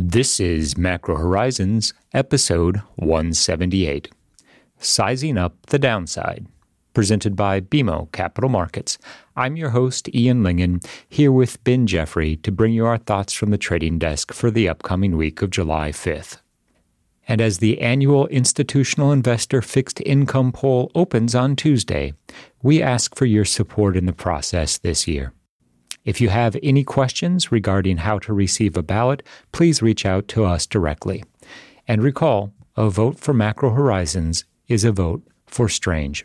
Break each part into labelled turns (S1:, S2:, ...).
S1: This is Macro Horizons, episode 178 Sizing Up the Downside, presented by BMO Capital Markets. I'm your host, Ian Lyngen, here with Ben Jeffrey to bring you our thoughts from the trading desk for the upcoming week of July 5th. And as the annual Institutional Investor Fixed Income Poll opens on Tuesday, we ask for your support in the process this year. If you have any questions regarding how to receive a ballot, please reach out to us directly. And recall, a vote for Macro Horizons is a vote for strange,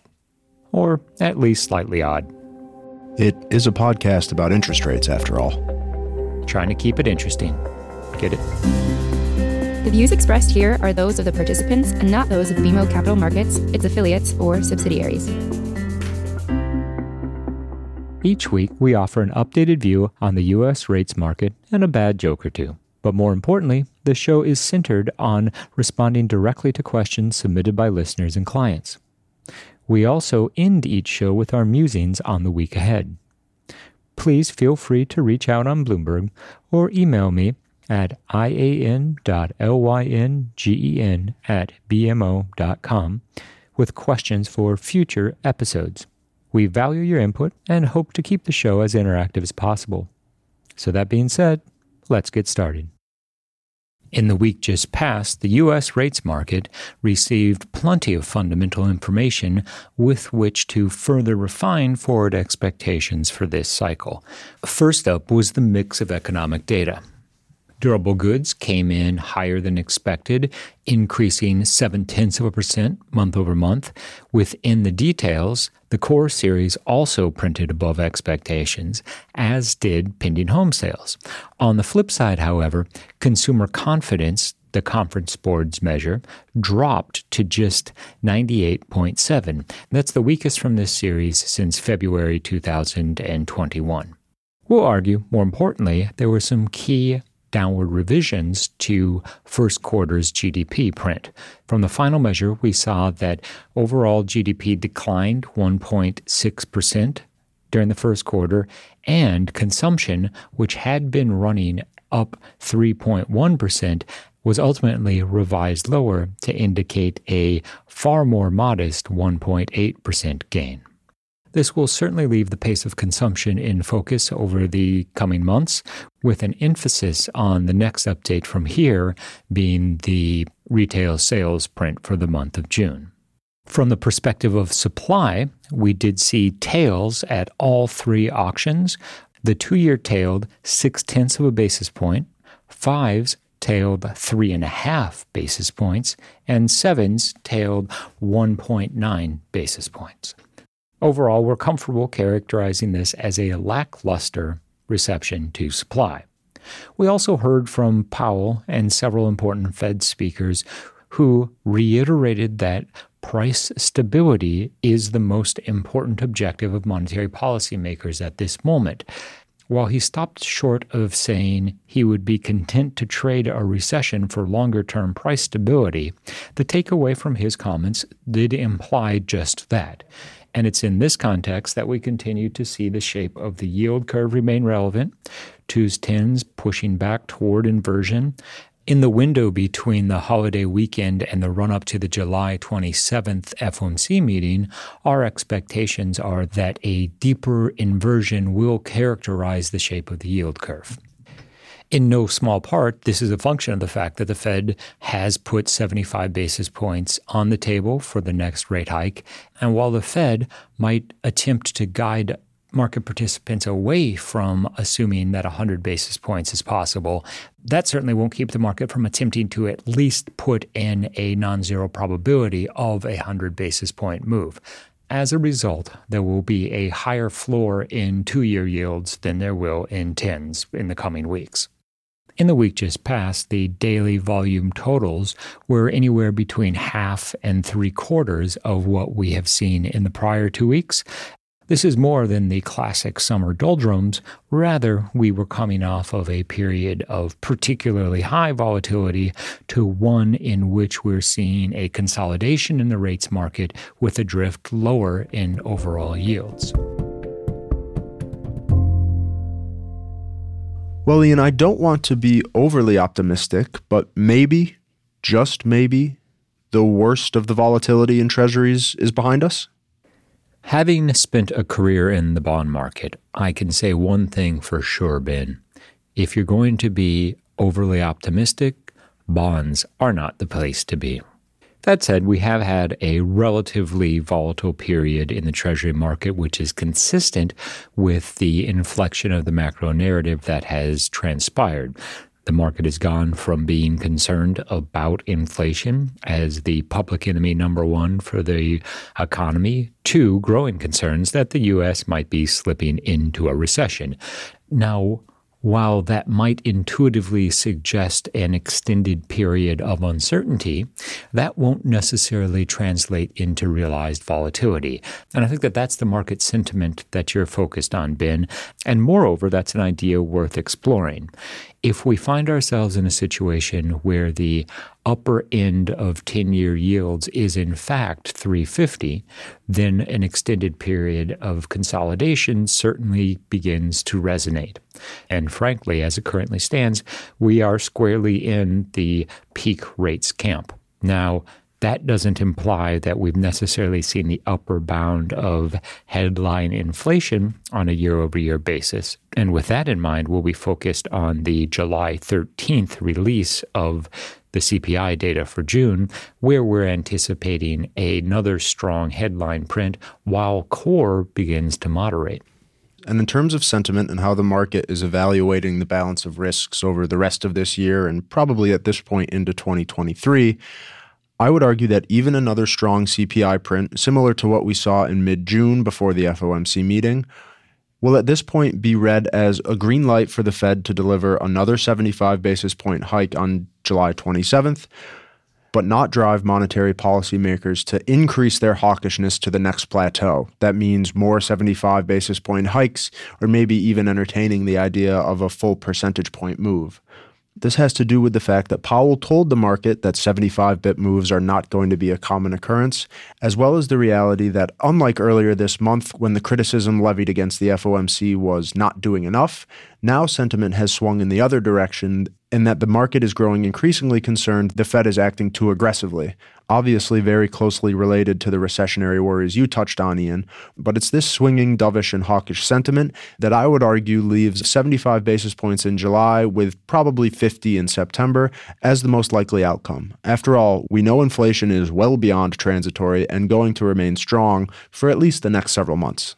S1: or at least slightly odd.
S2: It is a podcast about interest rates, after all.
S1: Trying to keep it interesting. Get it?
S3: The views expressed here are those of the participants and not those of BMO Capital Markets, its affiliates, or subsidiaries.
S1: Each week, we offer an updated view on the U.S. rates market and a bad joke or two. But more importantly, the show is centered on responding directly to questions submitted by listeners and clients. We also end each show with our musings on the week ahead. Please feel free to reach out on Bloomberg or email me at ian.lyngen at bmo.com with questions for future episodes. We value your input and hope to keep the show as interactive as possible. So, that being said, let's get started. In the week just past, the U.S. rates market received plenty of fundamental information with which to further refine forward expectations for this cycle. First up was the mix of economic data. Durable goods came in higher than expected, increasing seven tenths of a percent month over month. Within the details, the core series also printed above expectations, as did pending home sales. On the flip side, however, consumer confidence, the conference board's measure, dropped to just 98.7. That's the weakest from this series since February 2021. We'll argue, more importantly, there were some key downward revisions to first quarter's GDP print. From the final measure, we saw that overall GDP declined 1.6% during the first quarter, and consumption, which had been running up 3.1%, was ultimately revised lower to indicate a far more modest 1.8% gain. This will certainly leave the pace of consumption in focus over the coming months, with an emphasis on the next update from here being the retail sales print for the month of June. From the perspective of supply, we did see tails at all three auctions. The two year tailed six tenths of a basis point, fives tailed three and a half basis points, and sevens tailed 1.9 basis points. Overall, we're comfortable characterizing this as a lackluster reception to supply. We also heard from Powell and several important Fed speakers who reiterated that price stability is the most important objective of monetary policymakers at this moment. While he stopped short of saying he would be content to trade a recession for longer term price stability, the takeaway from his comments did imply just that. And it's in this context that we continue to see the shape of the yield curve remain relevant, twos, tens pushing back toward inversion. In the window between the holiday weekend and the run up to the July 27th FOMC meeting, our expectations are that a deeper inversion will characterize the shape of the yield curve. In no small part, this is a function of the fact that the Fed has put 75 basis points on the table for the next rate hike. And while the Fed might attempt to guide market participants away from assuming that 100 basis points is possible, that certainly won't keep the market from attempting to at least put in a non zero probability of a 100 basis point move. As a result, there will be a higher floor in two year yields than there will in tens in the coming weeks. In the week just past, the daily volume totals were anywhere between half and three quarters of what we have seen in the prior two weeks. This is more than the classic summer doldrums. Rather, we were coming off of a period of particularly high volatility to one in which we're seeing a consolidation in the rates market with a drift lower in overall yields.
S2: Well, Ian, I don't want to be overly optimistic, but maybe, just maybe, the worst of the volatility in treasuries is behind us?
S1: Having spent a career in the bond market, I can say one thing for sure, Ben. If you're going to be overly optimistic, bonds are not the place to be. That said, we have had a relatively volatile period in the Treasury market, which is consistent with the inflection of the macro narrative that has transpired. The market has gone from being concerned about inflation as the public enemy number one for the economy to growing concerns that the U.S. might be slipping into a recession. Now, while that might intuitively suggest an extended period of uncertainty, that won't necessarily translate into realized volatility. And I think that that's the market sentiment that you're focused on, Ben. And moreover, that's an idea worth exploring if we find ourselves in a situation where the upper end of 10 year yields is in fact 350, then an extended period of consolidation certainly begins to resonate. And frankly, as it currently stands, we are squarely in the peak rates camp. Now, that doesn't imply that we've necessarily seen the upper bound of headline inflation on a year over year basis. And with that in mind, we'll be focused on the July 13th release of the CPI data for June, where we're anticipating another strong headline print while core begins to moderate.
S2: And in terms of sentiment and how the market is evaluating the balance of risks over the rest of this year and probably at this point into 2023, I would argue that even another strong CPI print, similar to what we saw in mid June before the FOMC meeting, will at this point be read as a green light for the Fed to deliver another 75 basis point hike on July 27th, but not drive monetary policymakers to increase their hawkishness to the next plateau. That means more 75 basis point hikes, or maybe even entertaining the idea of a full percentage point move. This has to do with the fact that Powell told the market that 75 bit moves are not going to be a common occurrence, as well as the reality that, unlike earlier this month when the criticism levied against the FOMC was not doing enough, now sentiment has swung in the other direction and that the market is growing increasingly concerned the Fed is acting too aggressively. Obviously, very closely related to the recessionary worries you touched on, Ian, but it's this swinging, dovish, and hawkish sentiment that I would argue leaves 75 basis points in July with probably 50 in September as the most likely outcome. After all, we know inflation is well beyond transitory and going to remain strong for at least the next several months.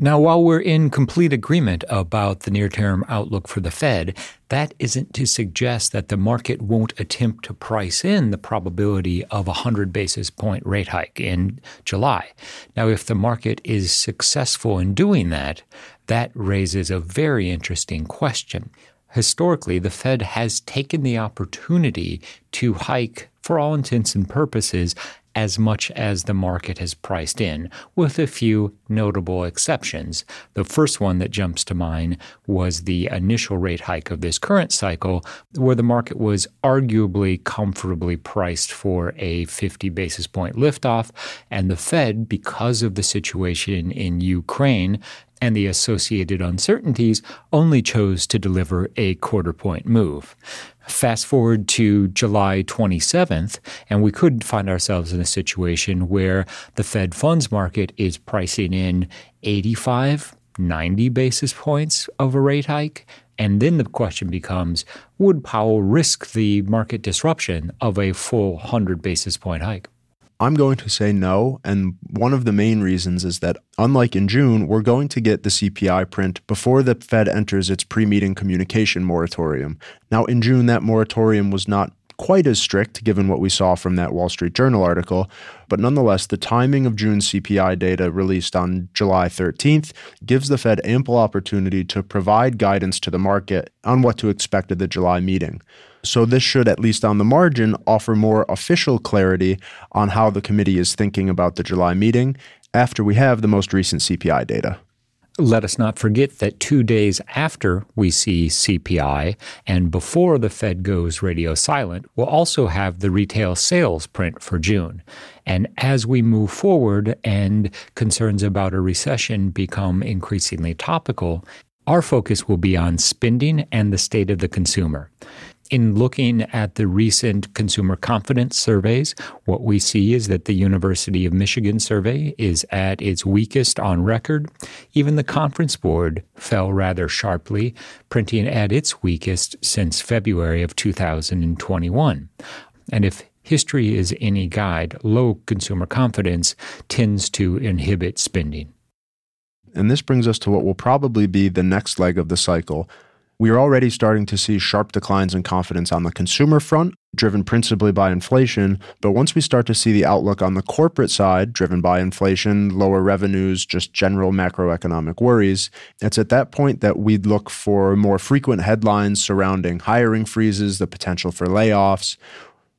S1: Now, while we're in complete agreement about the near term outlook for the Fed, that isn't to suggest that the market won't attempt to price in the probability of a 100 basis point rate hike in July. Now, if the market is successful in doing that, that raises a very interesting question. Historically, the Fed has taken the opportunity to hike, for all intents and purposes, as much as the market has priced in, with a few notable exceptions. The first one that jumps to mind was the initial rate hike of this current cycle, where the market was arguably comfortably priced for a 50 basis point liftoff, and the Fed, because of the situation in Ukraine, and the associated uncertainties only chose to deliver a quarter point move. Fast forward to July 27th, and we could find ourselves in a situation where the Fed funds market is pricing in 85, 90 basis points of a rate hike. And then the question becomes would Powell risk the market disruption of a full 100 basis point hike?
S2: I'm going to say no. And one of the main reasons is that, unlike in June, we're going to get the CPI print before the Fed enters its pre meeting communication moratorium. Now, in June, that moratorium was not quite as strict given what we saw from that Wall Street Journal article, but nonetheless, the timing of June's CPI data released on July 13th gives the Fed ample opportunity to provide guidance to the market on what to expect at the July meeting. So, this should, at least on the margin, offer more official clarity on how the committee is thinking about the July meeting after we have the most recent CPI data.
S1: Let us not forget that two days after we see CPI and before the Fed goes radio silent, we'll also have the retail sales print for June. And as we move forward and concerns about a recession become increasingly topical, Our focus will be on spending and the state of the consumer. In looking at the recent consumer confidence surveys, what we see is that the University of Michigan survey is at its weakest on record. Even the Conference Board fell rather sharply, printing at its weakest since February of 2021. And if history is any guide, low consumer confidence tends to inhibit spending.
S2: And this brings us to what will probably be the next leg of the cycle we are already starting to see sharp declines in confidence on the consumer front, driven principally by inflation. But once we start to see the outlook on the corporate side, driven by inflation, lower revenues, just general macroeconomic worries, it's at that point that we'd look for more frequent headlines surrounding hiring freezes, the potential for layoffs,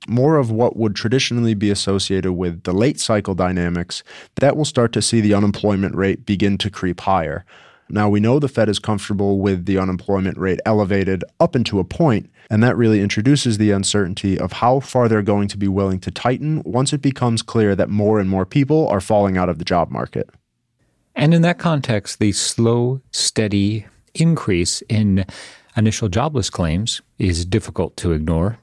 S2: more of what would traditionally be associated with the late cycle dynamics, that will start to see the unemployment rate begin to creep higher. Now, we know the Fed is comfortable with the unemployment rate elevated up into a point, and that really introduces the uncertainty of how far they're going to be willing to tighten once it becomes clear that more and more people are falling out of the job market.
S1: And in that context, the slow, steady increase in initial jobless claims is difficult to ignore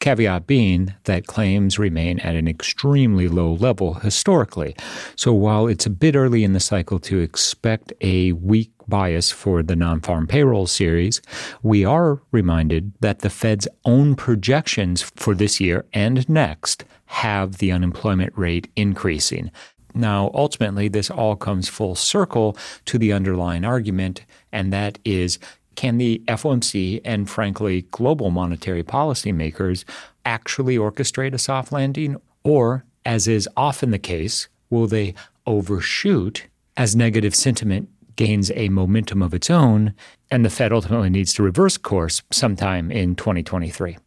S1: Caveat being that claims remain at an extremely low level historically. So while it's a bit early in the cycle to expect a weak bias for the non farm payroll series, we are reminded that the Fed's own projections for this year and next have the unemployment rate increasing. Now, ultimately, this all comes full circle to the underlying argument, and that is can the FOMC and, frankly, global monetary policymakers actually orchestrate a soft landing? Or, as is often the case, will they overshoot as negative sentiment gains a momentum of its own and the Fed ultimately needs to reverse course sometime in 2023?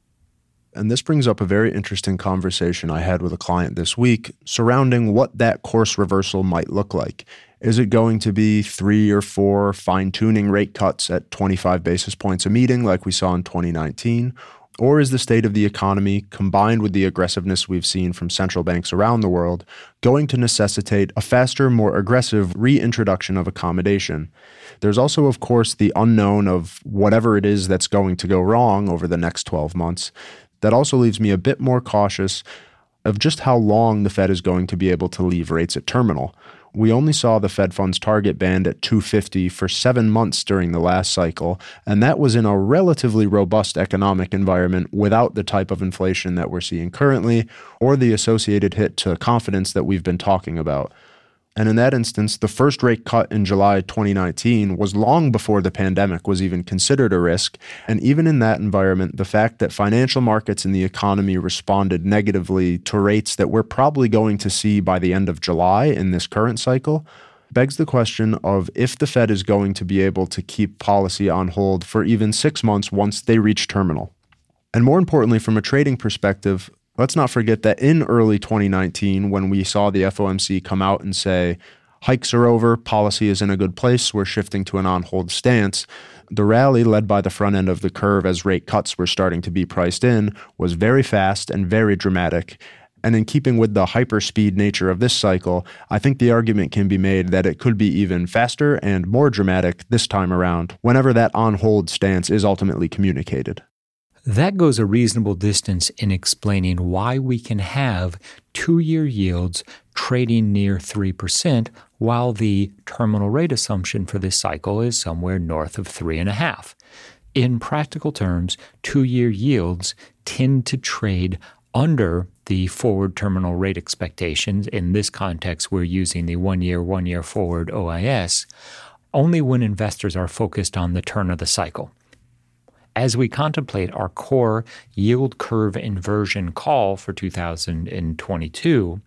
S2: And this brings up a very interesting conversation I had with a client this week surrounding what that course reversal might look like. Is it going to be three or four fine tuning rate cuts at 25 basis points a meeting like we saw in 2019? Or is the state of the economy, combined with the aggressiveness we've seen from central banks around the world, going to necessitate a faster, more aggressive reintroduction of accommodation? There's also, of course, the unknown of whatever it is that's going to go wrong over the next 12 months. That also leaves me a bit more cautious of just how long the Fed is going to be able to leave rates at terminal we only saw the Fed funds target band at 250 for seven months during the last cycle, and that was in a relatively robust economic environment without the type of inflation that we're seeing currently or the associated hit to confidence that we've been talking about. And in that instance, the first rate cut in July 2019 was long before the pandemic was even considered a risk. And even in that environment, the fact that financial markets and the economy responded negatively to rates that we're probably going to see by the end of July in this current cycle begs the question of if the Fed is going to be able to keep policy on hold for even six months once they reach terminal. And more importantly, from a trading perspective, Let's not forget that in early 2019, when we saw the FOMC come out and say, hikes are over, policy is in a good place, we're shifting to an on hold stance, the rally led by the front end of the curve as rate cuts were starting to be priced in was very fast and very dramatic. And in keeping with the hyperspeed nature of this cycle, I think the argument can be made that it could be even faster and more dramatic this time around whenever that on hold stance is ultimately communicated.
S1: That goes a reasonable distance in explaining why we can have two year yields trading near 3%, while the terminal rate assumption for this cycle is somewhere north of 3.5. In practical terms, two year yields tend to trade under the forward terminal rate expectations. In this context, we're using the one year, one year forward OIS only when investors are focused on the turn of the cycle as we contemplate our core yield curve inversion call for 2022,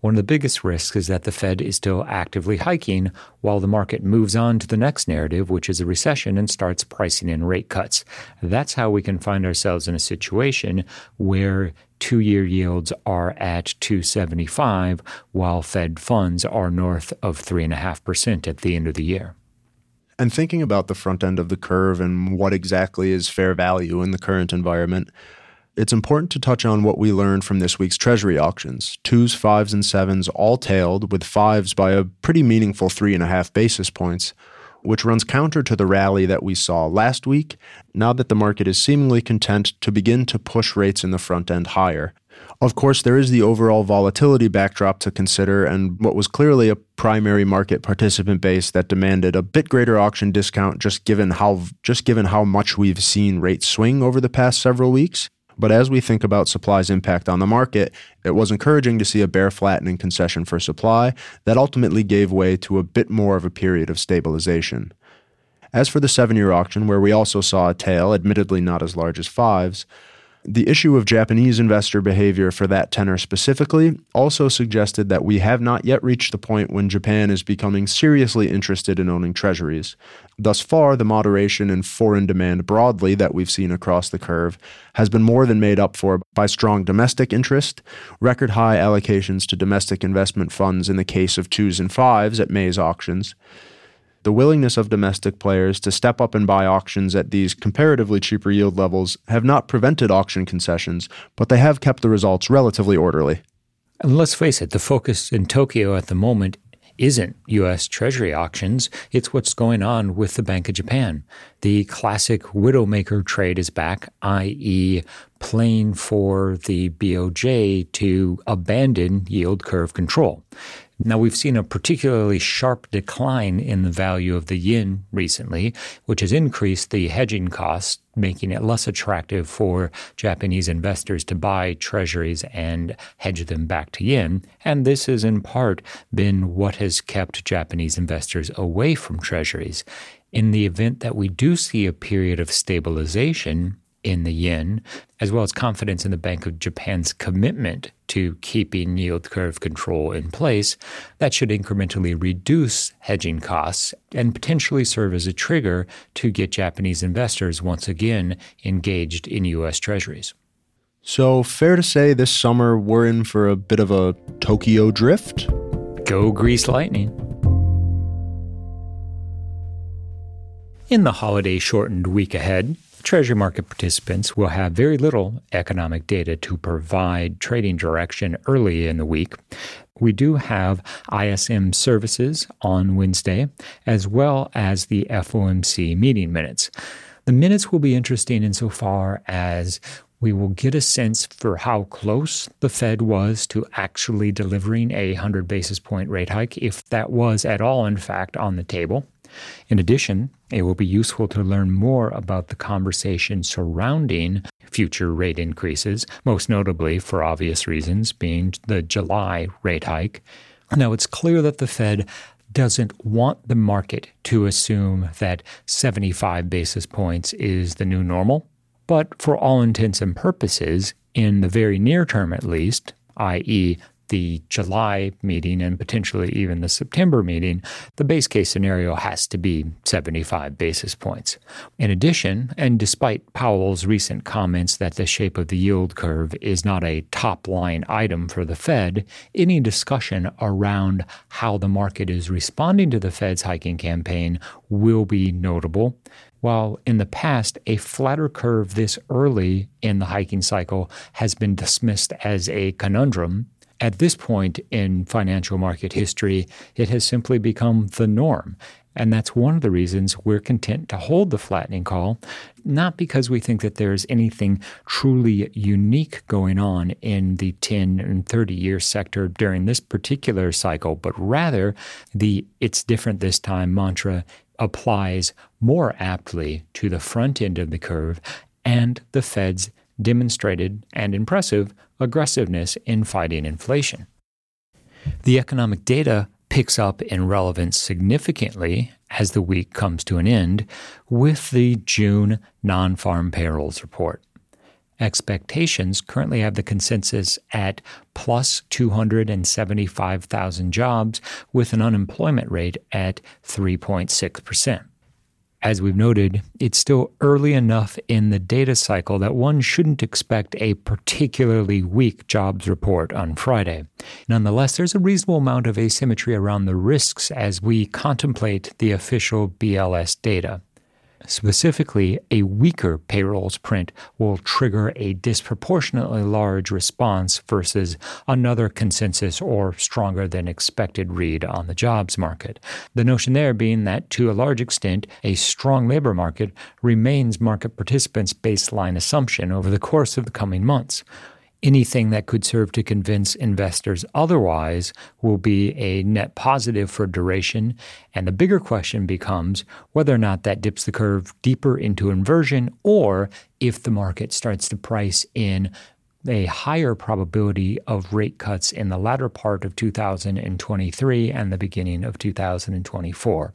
S1: one of the biggest risks is that the Fed is still actively hiking while the market moves on to the next narrative, which is a recession, and starts pricing in rate cuts. That's how we can find ourselves in a situation where two year yields are at 275 while Fed funds are north of 3.5% at the end of the year.
S2: And thinking about the front end of the curve and what exactly is fair value in the current environment, it's important to touch on what we learned from this week's Treasury auctions. Twos, fives, and sevens all tailed, with fives by a pretty meaningful three and a half basis points, which runs counter to the rally that we saw last week, now that the market is seemingly content to begin to push rates in the front end higher. Of course, there is the overall volatility backdrop to consider, and what was clearly a primary market participant base that demanded a bit greater auction discount just given how just given how much we've seen rates swing over the past several weeks. But as we think about supply's impact on the market, it was encouraging to see a bear flattening concession for supply that ultimately gave way to a bit more of a period of stabilization. As for the seven year auction, where we also saw a tail, admittedly not as large as fives, the issue of Japanese investor behavior for that tenor specifically also suggested that we have not yet reached the point when Japan is becoming seriously interested in owning treasuries. Thus far, the moderation in foreign demand broadly that we've seen across the curve has been more than made up for by strong domestic interest, record high allocations to domestic investment funds in the case of twos and fives at May's auctions, the willingness of domestic players to step up and buy auctions at these comparatively cheaper yield levels have not prevented auction concessions, but they have kept the results relatively orderly.
S1: And let's face it, the focus in Tokyo at the moment isn't U.S. Treasury auctions, it's what's going on with the Bank of Japan. The classic widowmaker trade is back, i.e., playing for the BOJ to abandon yield curve control. Now, we've seen a particularly sharp decline in the value of the yen recently, which has increased the hedging cost, making it less attractive for Japanese investors to buy treasuries and hedge them back to yen. And this has in part been what has kept Japanese investors away from treasuries. In the event that we do see a period of stabilization, in the yen, as well as confidence in the Bank of Japan's commitment to keeping yield curve control in place, that should incrementally reduce hedging costs and potentially serve as a trigger to get Japanese investors once again engaged in U.S. Treasuries.
S2: So, fair to say this summer we're in for a bit of a Tokyo drift?
S1: Go Grease Lightning. In the holiday shortened week ahead, Treasury market participants will have very little economic data to provide trading direction early in the week. We do have ISM services on Wednesday, as well as the FOMC meeting minutes. The minutes will be interesting insofar as we will get a sense for how close the Fed was to actually delivering a 100 basis point rate hike, if that was at all, in fact, on the table. In addition, it will be useful to learn more about the conversation surrounding future rate increases, most notably, for obvious reasons, being the July rate hike. Now, it's clear that the Fed doesn't want the market to assume that 75 basis points is the new normal. But for all intents and purposes, in the very near term at least, i.e., the July meeting and potentially even the September meeting, the base case scenario has to be 75 basis points. In addition, and despite Powell's recent comments that the shape of the yield curve is not a top line item for the Fed, any discussion around how the market is responding to the Fed's hiking campaign will be notable. While in the past, a flatter curve this early in the hiking cycle has been dismissed as a conundrum, at this point in financial market history, it has simply become the norm. And that's one of the reasons we're content to hold the flattening call, not because we think that there's anything truly unique going on in the 10 and 30 year sector during this particular cycle, but rather the it's different this time mantra applies more aptly to the front end of the curve and the Fed's demonstrated and impressive aggressiveness in fighting inflation. The economic data picks up in relevance significantly as the week comes to an end with the June non farm payrolls report. Expectations currently have the consensus at plus 275,000 jobs with an unemployment rate at 3.6%. As we've noted, it's still early enough in the data cycle that one shouldn't expect a particularly weak jobs report on Friday. Nonetheless, there's a reasonable amount of asymmetry around the risks as we contemplate the official BLS data. Specifically, a weaker payrolls print will trigger a disproportionately large response versus another consensus or stronger than expected read on the jobs market. The notion there being that, to a large extent, a strong labor market remains market participants' baseline assumption over the course of the coming months anything that could serve to convince investors otherwise will be a net positive for duration. And the bigger question becomes whether or not that dips the curve deeper into inversion or if the market starts to price in a higher probability of rate cuts in the latter part of 2023 and the beginning of 2024.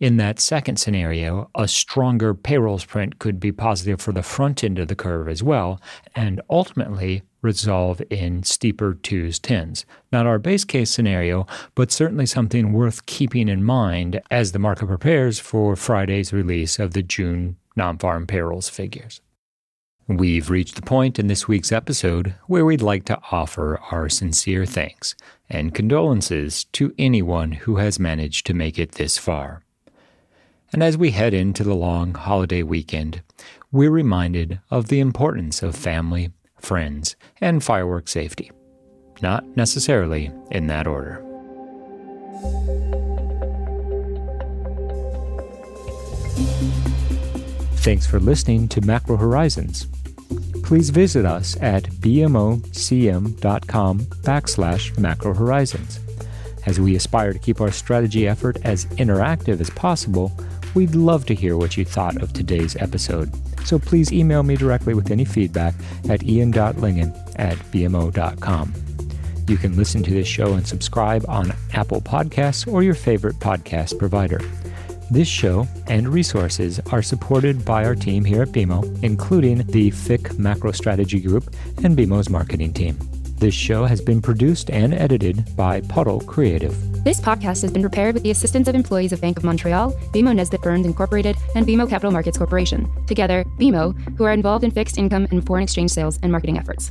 S1: In that second scenario, a stronger payrolls print could be positive for the front end of the curve as well, and ultimately resolve in steeper twos, tens. Not our base case scenario, but certainly something worth keeping in mind as the market prepares for Friday's release of the June non farm payrolls figures. We've reached the point in this week's episode where we'd like to offer our sincere thanks and condolences to anyone who has managed to make it this far. And as we head into the long holiday weekend, we're reminded of the importance of family, friends, and firework safety. Not necessarily in that order. Thanks for listening to Macro Horizons. Please visit us at bmocm.com backslash macro horizons. As we aspire to keep our strategy effort as interactive as possible, We'd love to hear what you thought of today's episode. So please email me directly with any feedback at ian.lyngen at bmo.com. You can listen to this show and subscribe on Apple Podcasts or your favorite podcast provider. This show and resources are supported by our team here at BMO, including the FIC Macro Strategy Group and BMO's marketing team. This show has been produced and edited by Puddle Creative.
S3: This podcast has been prepared with the assistance of employees of Bank of Montreal, BMO Nesbitt Burns Incorporated, and BMO Capital Markets Corporation. Together, BMO, who are involved in fixed income and foreign exchange sales and marketing efforts.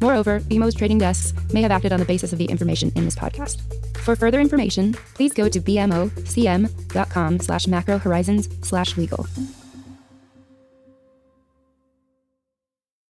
S3: Moreover, BMO's trading desks may have acted on the basis of the information in this podcast. For further information, please go to bmocm.com slash macro horizons slash legal.